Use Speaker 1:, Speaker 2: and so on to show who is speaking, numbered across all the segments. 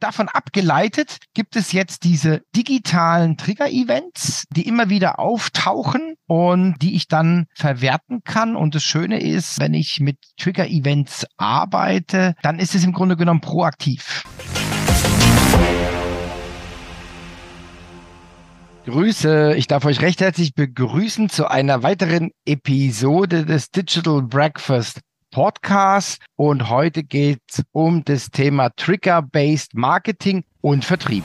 Speaker 1: Davon abgeleitet gibt es jetzt diese digitalen Trigger-Events, die immer wieder auftauchen und die ich dann verwerten kann. Und das Schöne ist, wenn ich mit Trigger-Events arbeite, dann ist es im Grunde genommen proaktiv. Grüße, ich darf euch recht herzlich begrüßen zu einer weiteren Episode des Digital Breakfast Podcast und heute geht es um das Thema Trigger-Based Marketing und Vertrieb.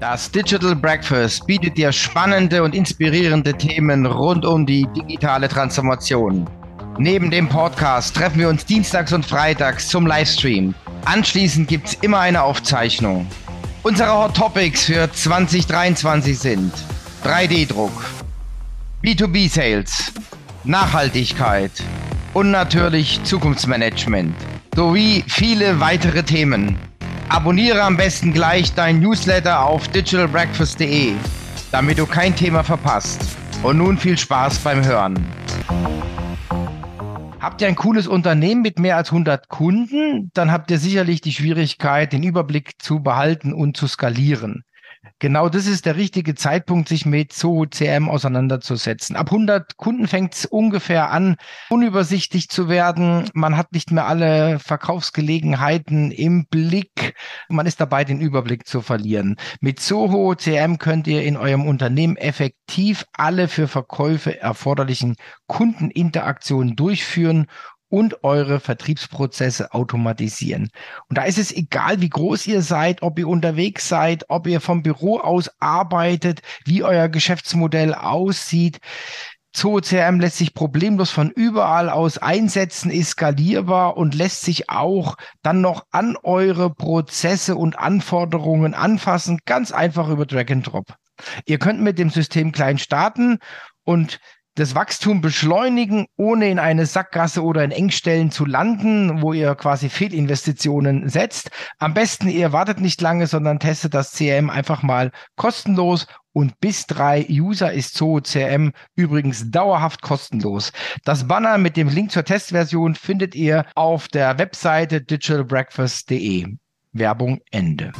Speaker 1: Das Digital Breakfast bietet dir spannende und inspirierende Themen rund um die digitale Transformation. Neben dem Podcast treffen wir uns dienstags und freitags zum Livestream. Anschließend gibt es immer eine Aufzeichnung. Unsere Hot Topics für 2023 sind 3D-Druck, B2B-Sales, Nachhaltigkeit und natürlich Zukunftsmanagement sowie viele weitere Themen. Abonniere am besten gleich dein Newsletter auf digitalbreakfast.de, damit du kein Thema verpasst. Und nun viel Spaß beim Hören. Habt ihr ein cooles Unternehmen mit mehr als 100 Kunden, dann habt ihr sicherlich die Schwierigkeit, den Überblick zu behalten und zu skalieren. Genau das ist der richtige Zeitpunkt, sich mit Zoho CM auseinanderzusetzen. Ab 100 Kunden fängt es ungefähr an, unübersichtlich zu werden. Man hat nicht mehr alle Verkaufsgelegenheiten im Blick. Man ist dabei, den Überblick zu verlieren. Mit Zoho CM könnt ihr in eurem Unternehmen effektiv alle für Verkäufe erforderlichen Kundeninteraktionen durchführen und eure Vertriebsprozesse automatisieren. Und da ist es egal, wie groß ihr seid, ob ihr unterwegs seid, ob ihr vom Büro aus arbeitet, wie euer Geschäftsmodell aussieht. ZooCRM lässt sich problemlos von überall aus einsetzen, ist skalierbar und lässt sich auch dann noch an eure Prozesse und Anforderungen anfassen, ganz einfach über Drag and Drop. Ihr könnt mit dem System klein starten und das Wachstum beschleunigen, ohne in eine Sackgasse oder in Engstellen zu landen, wo ihr quasi Fehlinvestitionen setzt. Am besten, ihr wartet nicht lange, sondern testet das CRM einfach mal kostenlos und bis drei User ist Zoho CRM übrigens dauerhaft kostenlos. Das Banner mit dem Link zur Testversion findet ihr auf der Webseite digitalbreakfast.de. Werbung Ende.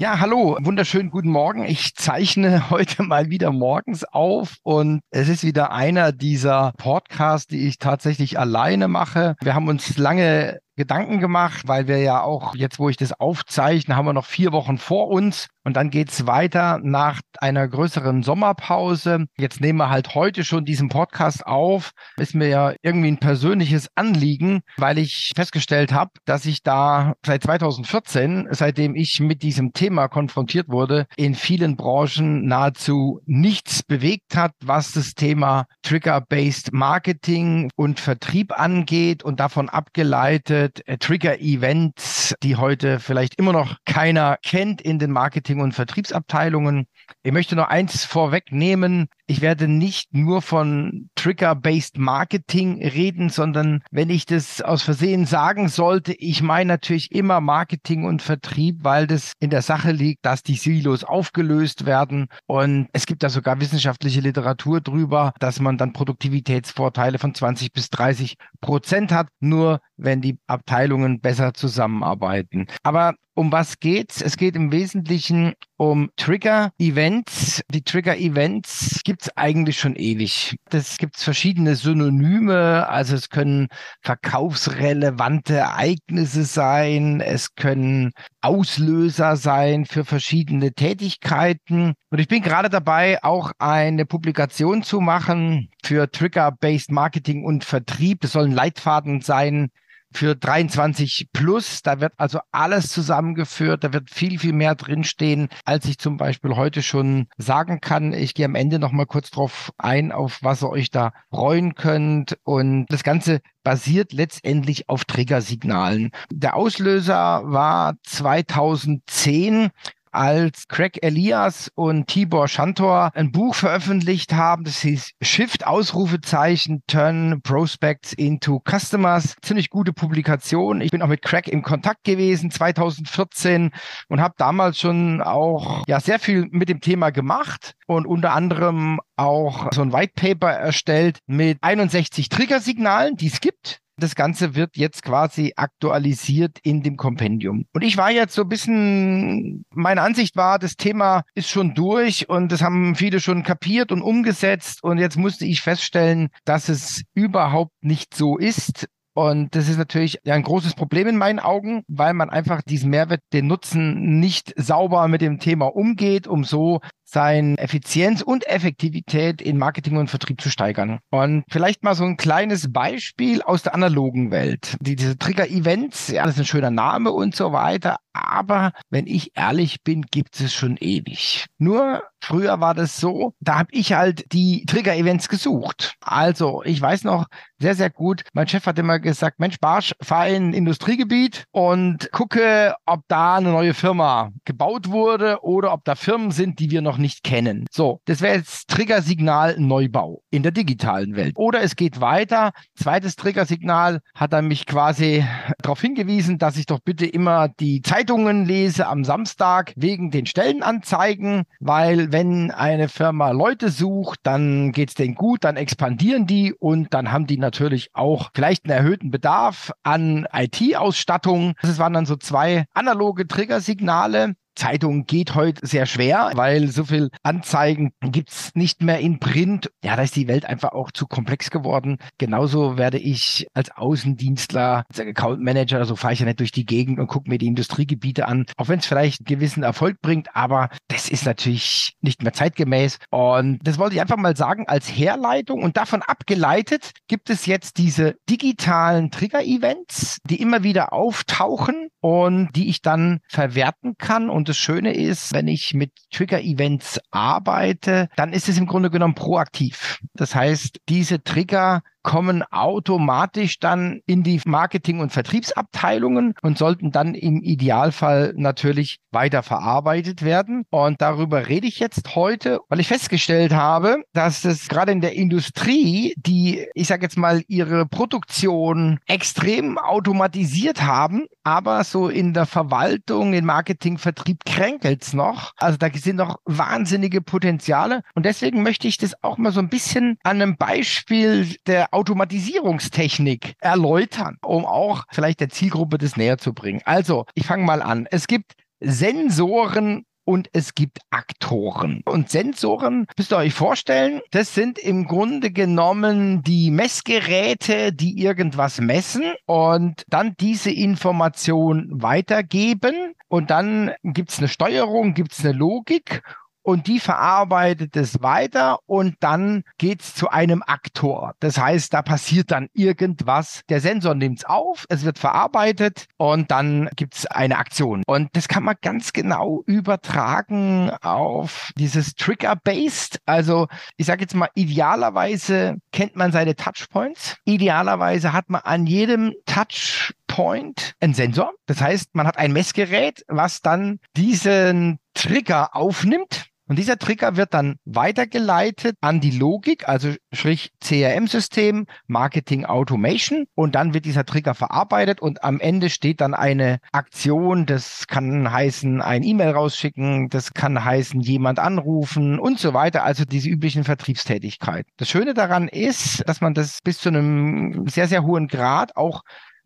Speaker 1: Ja, hallo, wunderschönen guten Morgen. Ich zeichne heute mal wieder morgens auf und es ist wieder einer dieser Podcasts, die ich tatsächlich alleine mache. Wir haben uns lange Gedanken gemacht, weil wir ja auch jetzt, wo ich das aufzeichne, haben wir noch vier Wochen vor uns und dann geht's weiter nach einer größeren Sommerpause. Jetzt nehmen wir halt heute schon diesen Podcast auf. Ist mir ja irgendwie ein persönliches Anliegen, weil ich festgestellt habe, dass ich da seit 2014, seitdem ich mit diesem Thema konfrontiert wurde, in vielen Branchen nahezu nichts bewegt hat, was das Thema Trigger-Based Marketing und Vertrieb angeht und davon abgeleitet äh, Trigger-Events, die heute vielleicht immer noch keiner kennt in den Marketing- und Vertriebsabteilungen. Ich möchte noch eins vorwegnehmen. Ich werde nicht nur von Trigger-Based Marketing reden, sondern wenn ich das aus Versehen sagen sollte, ich meine natürlich immer Marketing und Vertrieb, weil das in der Sache liegt, dass die Silos aufgelöst werden. Und es gibt da sogar wissenschaftliche Literatur drüber, dass man dann Produktivitätsvorteile von 20 bis 30 Prozent hat, nur wenn die Abteilungen besser zusammenarbeiten. Aber um was geht's? Es geht im Wesentlichen um Trigger-Events. Die Trigger-Events gibt's eigentlich schon ewig. Das gibt's verschiedene Synonyme. Also es können verkaufsrelevante Ereignisse sein. Es können Auslöser sein für verschiedene Tätigkeiten. Und ich bin gerade dabei, auch eine Publikation zu machen für Trigger-Based Marketing und Vertrieb. Das soll ein Leitfaden sein für 23 plus. Da wird also alles zusammengeführt. Da wird viel, viel mehr drinstehen, als ich zum Beispiel heute schon sagen kann. Ich gehe am Ende noch mal kurz drauf ein, auf was ihr euch da freuen könnt. Und das Ganze basiert letztendlich auf Triggersignalen. Der Auslöser war 2010 als Craig Elias und Tibor Schantor ein Buch veröffentlicht haben, das hieß Shift Ausrufezeichen Turn Prospects into Customers. Ziemlich gute Publikation. Ich bin auch mit Craig im Kontakt gewesen 2014 und habe damals schon auch ja sehr viel mit dem Thema gemacht und unter anderem auch so ein White Paper erstellt mit 61 Triggersignalen, die es gibt das Ganze wird jetzt quasi aktualisiert in dem Kompendium. Und ich war jetzt so ein bisschen, meine Ansicht war, das Thema ist schon durch und das haben viele schon kapiert und umgesetzt. Und jetzt musste ich feststellen, dass es überhaupt nicht so ist. Und das ist natürlich ein großes Problem in meinen Augen, weil man einfach diesen Mehrwert, den Nutzen nicht sauber mit dem Thema umgeht, um so seine Effizienz und Effektivität in Marketing und Vertrieb zu steigern. Und vielleicht mal so ein kleines Beispiel aus der analogen Welt. Die, diese Trigger-Events, ja, das ist ein schöner Name und so weiter. Aber wenn ich ehrlich bin, gibt es schon ewig. Nur früher war das so, da habe ich halt die Trigger-Events gesucht. Also ich weiß noch sehr, sehr gut, mein Chef hat immer gesagt, Mensch, Barsch, fahr in ein Industriegebiet und gucke, ob da eine neue Firma gebaut wurde oder ob da Firmen sind, die wir noch nicht kennen. So, das wäre jetzt Triggersignal Neubau in der digitalen Welt. Oder es geht weiter. Zweites Triggersignal hat er mich quasi darauf hingewiesen, dass ich doch bitte immer die Zeitungen lese am Samstag wegen den Stellenanzeigen, weil wenn eine Firma Leute sucht, dann geht es denen gut, dann expandieren die und dann haben die natürlich auch vielleicht einen erhöhten Bedarf an IT-Ausstattung. Das waren dann so zwei analoge Triggersignale. Zeitung geht heute sehr schwer, weil so viel Anzeigen gibt's nicht mehr in Print. Ja, da ist die Welt einfach auch zu komplex geworden. Genauso werde ich als Außendienstler, als Account Manager, so fahre ich ja nicht durch die Gegend und gucke mir die Industriegebiete an, auch wenn es vielleicht einen gewissen Erfolg bringt, aber das ist natürlich nicht mehr zeitgemäß. Und das wollte ich einfach mal sagen als Herleitung und davon abgeleitet gibt es jetzt diese digitalen Trigger-Events, die immer wieder auftauchen und die ich dann verwerten kann und das Schöne ist, wenn ich mit Trigger-Events arbeite, dann ist es im Grunde genommen proaktiv. Das heißt, diese Trigger kommen automatisch dann in die Marketing- und Vertriebsabteilungen und sollten dann im Idealfall natürlich weiter verarbeitet werden. Und darüber rede ich jetzt heute, weil ich festgestellt habe, dass es gerade in der Industrie, die, ich sage jetzt mal, ihre Produktion extrem automatisiert haben, aber so in der Verwaltung, in Marketing, Vertrieb kränkelt es noch. Also da sind noch wahnsinnige Potenziale. Und deswegen möchte ich das auch mal so ein bisschen an einem Beispiel der Automatisierungstechnik erläutern, um auch vielleicht der Zielgruppe das näher zu bringen. Also, ich fange mal an. Es gibt Sensoren und es gibt Aktoren. Und Sensoren, müsst ihr euch vorstellen, das sind im Grunde genommen die Messgeräte, die irgendwas messen und dann diese Information weitergeben. Und dann gibt es eine Steuerung, gibt es eine Logik und die verarbeitet es weiter und dann geht's zu einem Aktor. Das heißt, da passiert dann irgendwas. Der Sensor nimmt's auf, es wird verarbeitet und dann gibt's eine Aktion. Und das kann man ganz genau übertragen auf dieses Trigger-Based. Also ich sage jetzt mal, idealerweise kennt man seine Touchpoints. Idealerweise hat man an jedem Touch Point ein Sensor. Das heißt, man hat ein Messgerät, was dann diesen Trigger aufnimmt und dieser Trigger wird dann weitergeleitet an die Logik, also sprich CRM-System, Marketing Automation. Und dann wird dieser Trigger verarbeitet und am Ende steht dann eine Aktion. Das kann heißen, ein E-Mail rausschicken. Das kann heißen, jemand anrufen und so weiter. Also diese üblichen Vertriebstätigkeiten. Das Schöne daran ist, dass man das bis zu einem sehr, sehr hohen Grad auch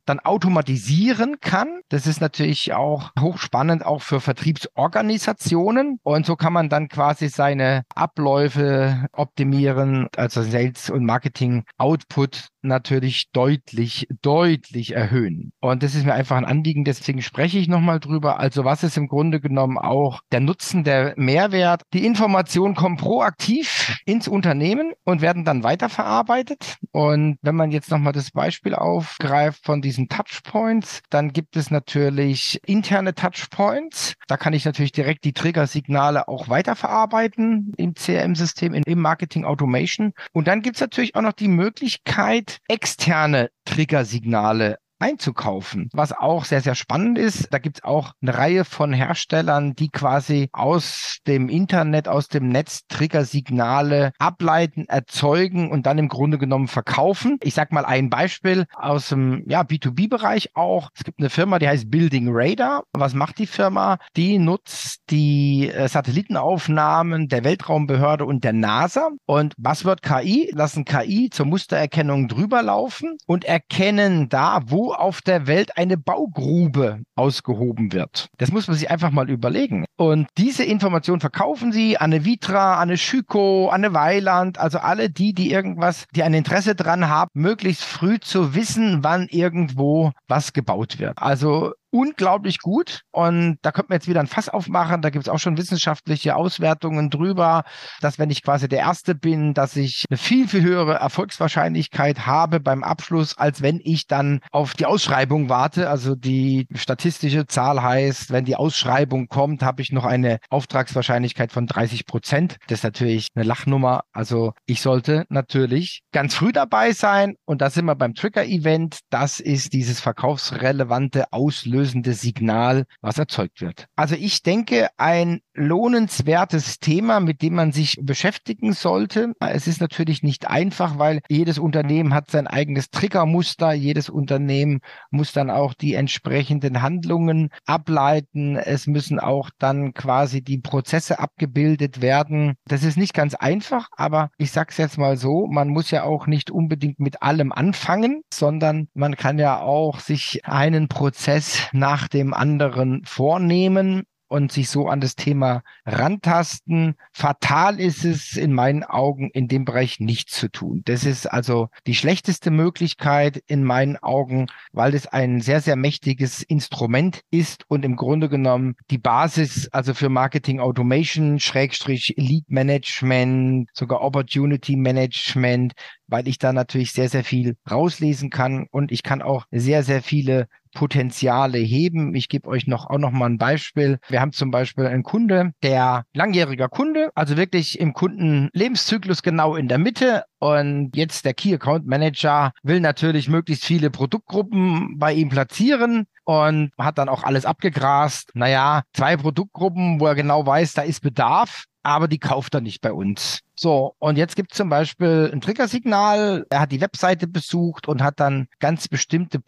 Speaker 1: dann automatisieren kann. Das ist natürlich auch hochspannend, auch für Vertriebsorganisationen. Und so kann man dann quasi seine Abläufe optimieren, also Sales und Marketing Output natürlich deutlich, deutlich erhöhen. Und das ist mir einfach ein Anliegen, deswegen spreche ich nochmal drüber. Also was ist im Grunde genommen auch der Nutzen, der Mehrwert? Die Informationen kommen proaktiv ins Unternehmen und werden dann weiterverarbeitet. Und wenn man jetzt nochmal das Beispiel aufgreift von diesen Touchpoints, dann gibt es natürlich interne Touchpoints. Da kann ich natürlich direkt die Triggersignale auch weiterverarbeiten im CRM-System, im Marketing Automation. Und dann gibt es natürlich auch noch die Möglichkeit, externe Triggersignale einzukaufen. Was auch sehr, sehr spannend ist, da gibt es auch eine Reihe von Herstellern, die quasi aus dem Internet, aus dem Netz Triggersignale ableiten, erzeugen und dann im Grunde genommen verkaufen. Ich sage mal ein Beispiel aus dem ja, B2B-Bereich auch. Es gibt eine Firma, die heißt Building Radar. Was macht die Firma? Die nutzt die äh, Satellitenaufnahmen der Weltraumbehörde und der NASA. Und was wird KI? Lassen KI zur Mustererkennung drüber laufen und erkennen da, auf der Welt eine Baugrube ausgehoben wird. Das muss man sich einfach mal überlegen. Und diese Information verkaufen sie an eine Vitra, an eine Schüko, an eine Weiland, also alle die, die irgendwas, die ein Interesse dran haben, möglichst früh zu wissen, wann irgendwo was gebaut wird. Also unglaublich gut. Und da könnte man jetzt wieder ein Fass aufmachen. Da gibt es auch schon wissenschaftliche Auswertungen drüber, dass wenn ich quasi der Erste bin, dass ich eine viel, viel höhere Erfolgswahrscheinlichkeit habe beim Abschluss, als wenn ich dann auf die Ausschreibung warte. Also die statistische Zahl heißt, wenn die Ausschreibung kommt, habe ich noch eine Auftragswahrscheinlichkeit von 30 Prozent. Das ist natürlich eine Lachnummer. Also ich sollte natürlich ganz früh dabei sein. Und da sind wir beim Trigger-Event. Das ist dieses verkaufsrelevante Auslösen auslösende Signal, was erzeugt wird. Also ich denke, ein lohnenswertes Thema, mit dem man sich beschäftigen sollte. Es ist natürlich nicht einfach, weil jedes Unternehmen hat sein eigenes Triggermuster. Jedes Unternehmen muss dann auch die entsprechenden Handlungen ableiten. Es müssen auch dann quasi die Prozesse abgebildet werden. Das ist nicht ganz einfach, aber ich sage es jetzt mal so, man muss ja auch nicht unbedingt mit allem anfangen, sondern man kann ja auch sich einen Prozess nach dem anderen vornehmen und sich so an das Thema rantasten. Fatal ist es in meinen Augen, in dem Bereich nichts zu tun. Das ist also die schlechteste Möglichkeit in meinen Augen, weil es ein sehr, sehr mächtiges Instrument ist und im Grunde genommen die Basis, also für Marketing Automation, Schrägstrich Lead Management, sogar Opportunity Management, weil ich da natürlich sehr, sehr viel rauslesen kann und ich kann auch sehr, sehr viele Potenziale heben. Ich gebe euch noch auch noch mal ein Beispiel. Wir haben zum Beispiel einen Kunde, der langjähriger Kunde, also wirklich im Kundenlebenszyklus genau in der Mitte. Und jetzt der Key Account Manager will natürlich möglichst viele Produktgruppen bei ihm platzieren und hat dann auch alles abgegrast. Naja, zwei Produktgruppen, wo er genau weiß, da ist Bedarf aber die kauft er nicht bei uns. So, und jetzt gibt es zum Beispiel ein Triggersignal. Er hat die Webseite besucht und hat dann ganz bestimmte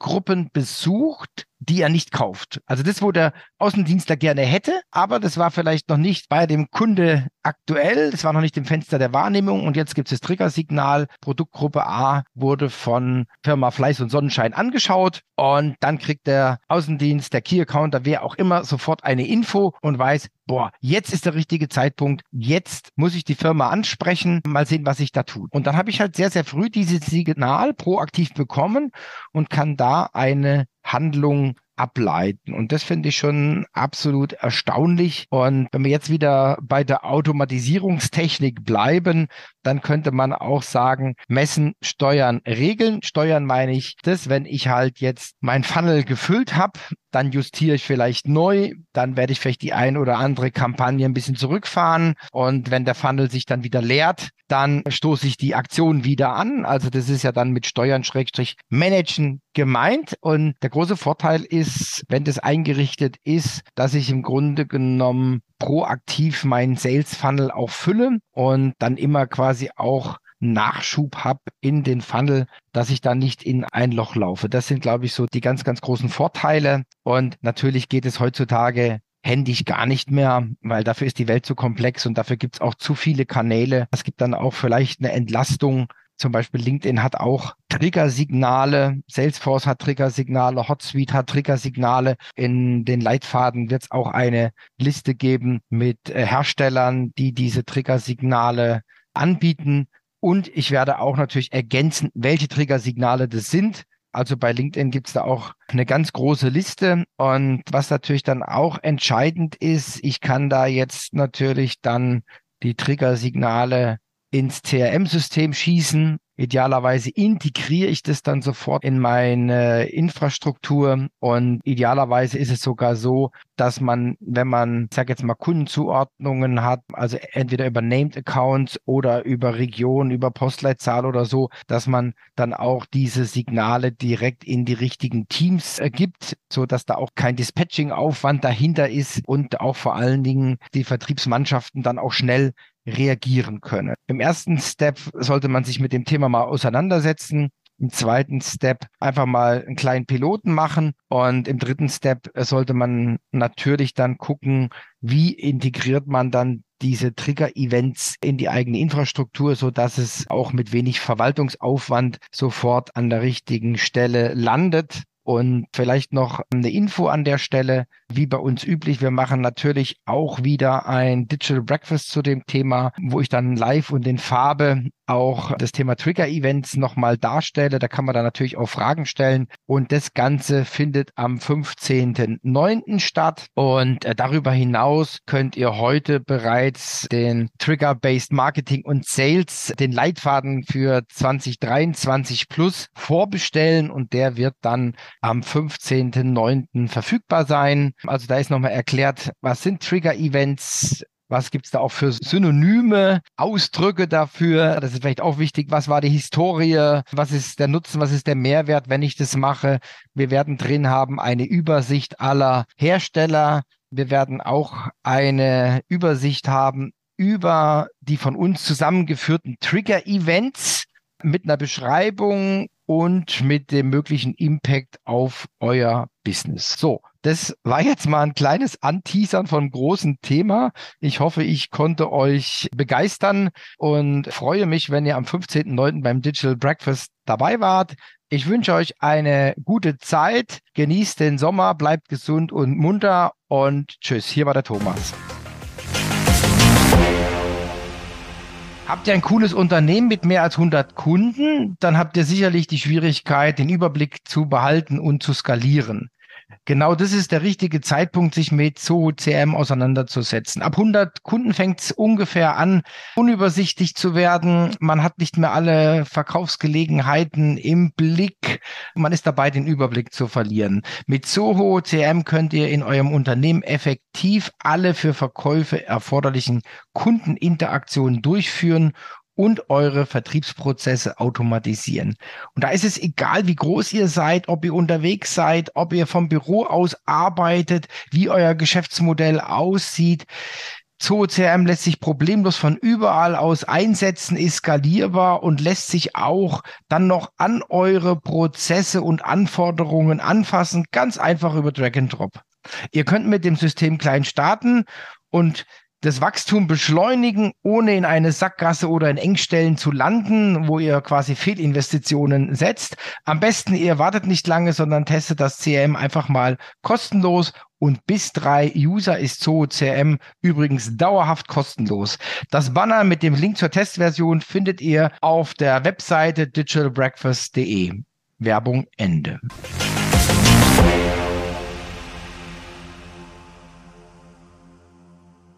Speaker 1: Produktgruppen besucht, die er nicht kauft. Also das, wo der Außendienstler gerne hätte, aber das war vielleicht noch nicht bei dem Kunde aktuell, das war noch nicht im Fenster der Wahrnehmung und jetzt gibt es das Triggersignal. Produktgruppe A wurde von Firma Fleiß und Sonnenschein angeschaut und dann kriegt der Außendienst, der Key Accounter, wer auch immer, sofort eine Info und weiß, boah, jetzt ist der richtige Zeitpunkt, jetzt muss ich die Firma ansprechen, mal sehen, was ich da tue. Und dann habe ich halt sehr, sehr früh dieses Signal proaktiv bekommen und kann da eine Handlung ableiten. Und das finde ich schon absolut erstaunlich. Und wenn wir jetzt wieder bei der Automatisierungstechnik bleiben, dann könnte man auch sagen, messen, steuern, regeln. Steuern meine ich das, wenn ich halt jetzt mein Funnel gefüllt habe, dann justiere ich vielleicht neu, dann werde ich vielleicht die ein oder andere Kampagne ein bisschen zurückfahren und wenn der Funnel sich dann wieder leert, dann stoße ich die Aktion wieder an. Also das ist ja dann mit Steuern Schrägstrich managen gemeint und der große Vorteil ist, wenn das eingerichtet ist, dass ich im Grunde genommen proaktiv meinen Sales Funnel auch fülle und dann immer quasi auch Nachschub habe in den Funnel, dass ich da nicht in ein Loch laufe. Das sind, glaube ich, so die ganz, ganz großen Vorteile. Und natürlich geht es heutzutage händisch gar nicht mehr, weil dafür ist die Welt zu komplex und dafür gibt es auch zu viele Kanäle. Es gibt dann auch vielleicht eine Entlastung zum Beispiel LinkedIn hat auch Triggersignale, Salesforce hat Triggersignale, HotSuite hat Triggersignale. In den Leitfaden wird es auch eine Liste geben mit äh, Herstellern, die diese Triggersignale anbieten. Und ich werde auch natürlich ergänzen, welche Triggersignale das sind. Also bei LinkedIn gibt es da auch eine ganz große Liste. Und was natürlich dann auch entscheidend ist, ich kann da jetzt natürlich dann die Triggersignale ins CRM-System schießen. Idealerweise integriere ich das dann sofort in meine Infrastruktur und idealerweise ist es sogar so, dass man, wenn man, sage jetzt mal, Kundenzuordnungen hat, also entweder über Named Accounts oder über Region, über Postleitzahl oder so, dass man dann auch diese Signale direkt in die richtigen Teams äh, gibt, so dass da auch kein Dispatching-Aufwand dahinter ist und auch vor allen Dingen die Vertriebsmannschaften dann auch schnell reagieren können. Im ersten Step sollte man sich mit dem Thema mal auseinandersetzen. Im zweiten Step einfach mal einen kleinen Piloten machen und im dritten Step sollte man natürlich dann gucken, wie integriert man dann diese Trigger-Events in die eigene Infrastruktur, so dass es auch mit wenig Verwaltungsaufwand sofort an der richtigen Stelle landet. Und vielleicht noch eine Info an der Stelle, wie bei uns üblich. Wir machen natürlich auch wieder ein Digital Breakfast zu dem Thema, wo ich dann live und in Farbe auch das Thema Trigger-Events nochmal darstelle. Da kann man dann natürlich auch Fragen stellen. Und das Ganze findet am 15.09. statt. Und äh, darüber hinaus könnt ihr heute bereits den Trigger-Based Marketing und Sales, den Leitfaden für 2023 plus vorbestellen. Und der wird dann am 15.09. verfügbar sein. Also da ist nochmal erklärt, was sind Trigger-Events, was gibt's da auch für Synonyme, Ausdrücke dafür? Das ist vielleicht auch wichtig. Was war die Historie? Was ist der Nutzen? Was ist der Mehrwert, wenn ich das mache? Wir werden drin haben eine Übersicht aller Hersteller. Wir werden auch eine Übersicht haben über die von uns zusammengeführten Trigger-Events mit einer Beschreibung und mit dem möglichen Impact auf euer Business. So, das war jetzt mal ein kleines Anteasern von großen Thema. Ich hoffe, ich konnte euch begeistern und freue mich, wenn ihr am 15.09. beim Digital Breakfast dabei wart. Ich wünsche euch eine gute Zeit. Genießt den Sommer, bleibt gesund und munter und tschüss. Hier war der Thomas. Habt ihr ein cooles Unternehmen mit mehr als 100 Kunden, dann habt ihr sicherlich die Schwierigkeit, den Überblick zu behalten und zu skalieren. Genau das ist der richtige Zeitpunkt, sich mit Zoho CM auseinanderzusetzen. Ab 100 Kunden fängt es ungefähr an, unübersichtlich zu werden. Man hat nicht mehr alle Verkaufsgelegenheiten im Blick. Man ist dabei, den Überblick zu verlieren. Mit Zoho CM könnt ihr in eurem Unternehmen effektiv alle für Verkäufe erforderlichen Kundeninteraktionen durchführen und eure Vertriebsprozesse automatisieren. Und da ist es egal, wie groß ihr seid, ob ihr unterwegs seid, ob ihr vom Büro aus arbeitet, wie euer Geschäftsmodell aussieht. ZooCRM lässt sich problemlos von überall aus einsetzen, ist skalierbar und lässt sich auch dann noch an eure Prozesse und Anforderungen anfassen, ganz einfach über Drag and Drop. Ihr könnt mit dem System klein starten und das Wachstum beschleunigen, ohne in eine Sackgasse oder in Engstellen zu landen, wo ihr quasi Fehlinvestitionen setzt. Am besten ihr wartet nicht lange, sondern testet das CRM einfach mal kostenlos und bis drei User ist Zoho CRM übrigens dauerhaft kostenlos. Das Banner mit dem Link zur Testversion findet ihr auf der Webseite digitalbreakfast.de. Werbung Ende.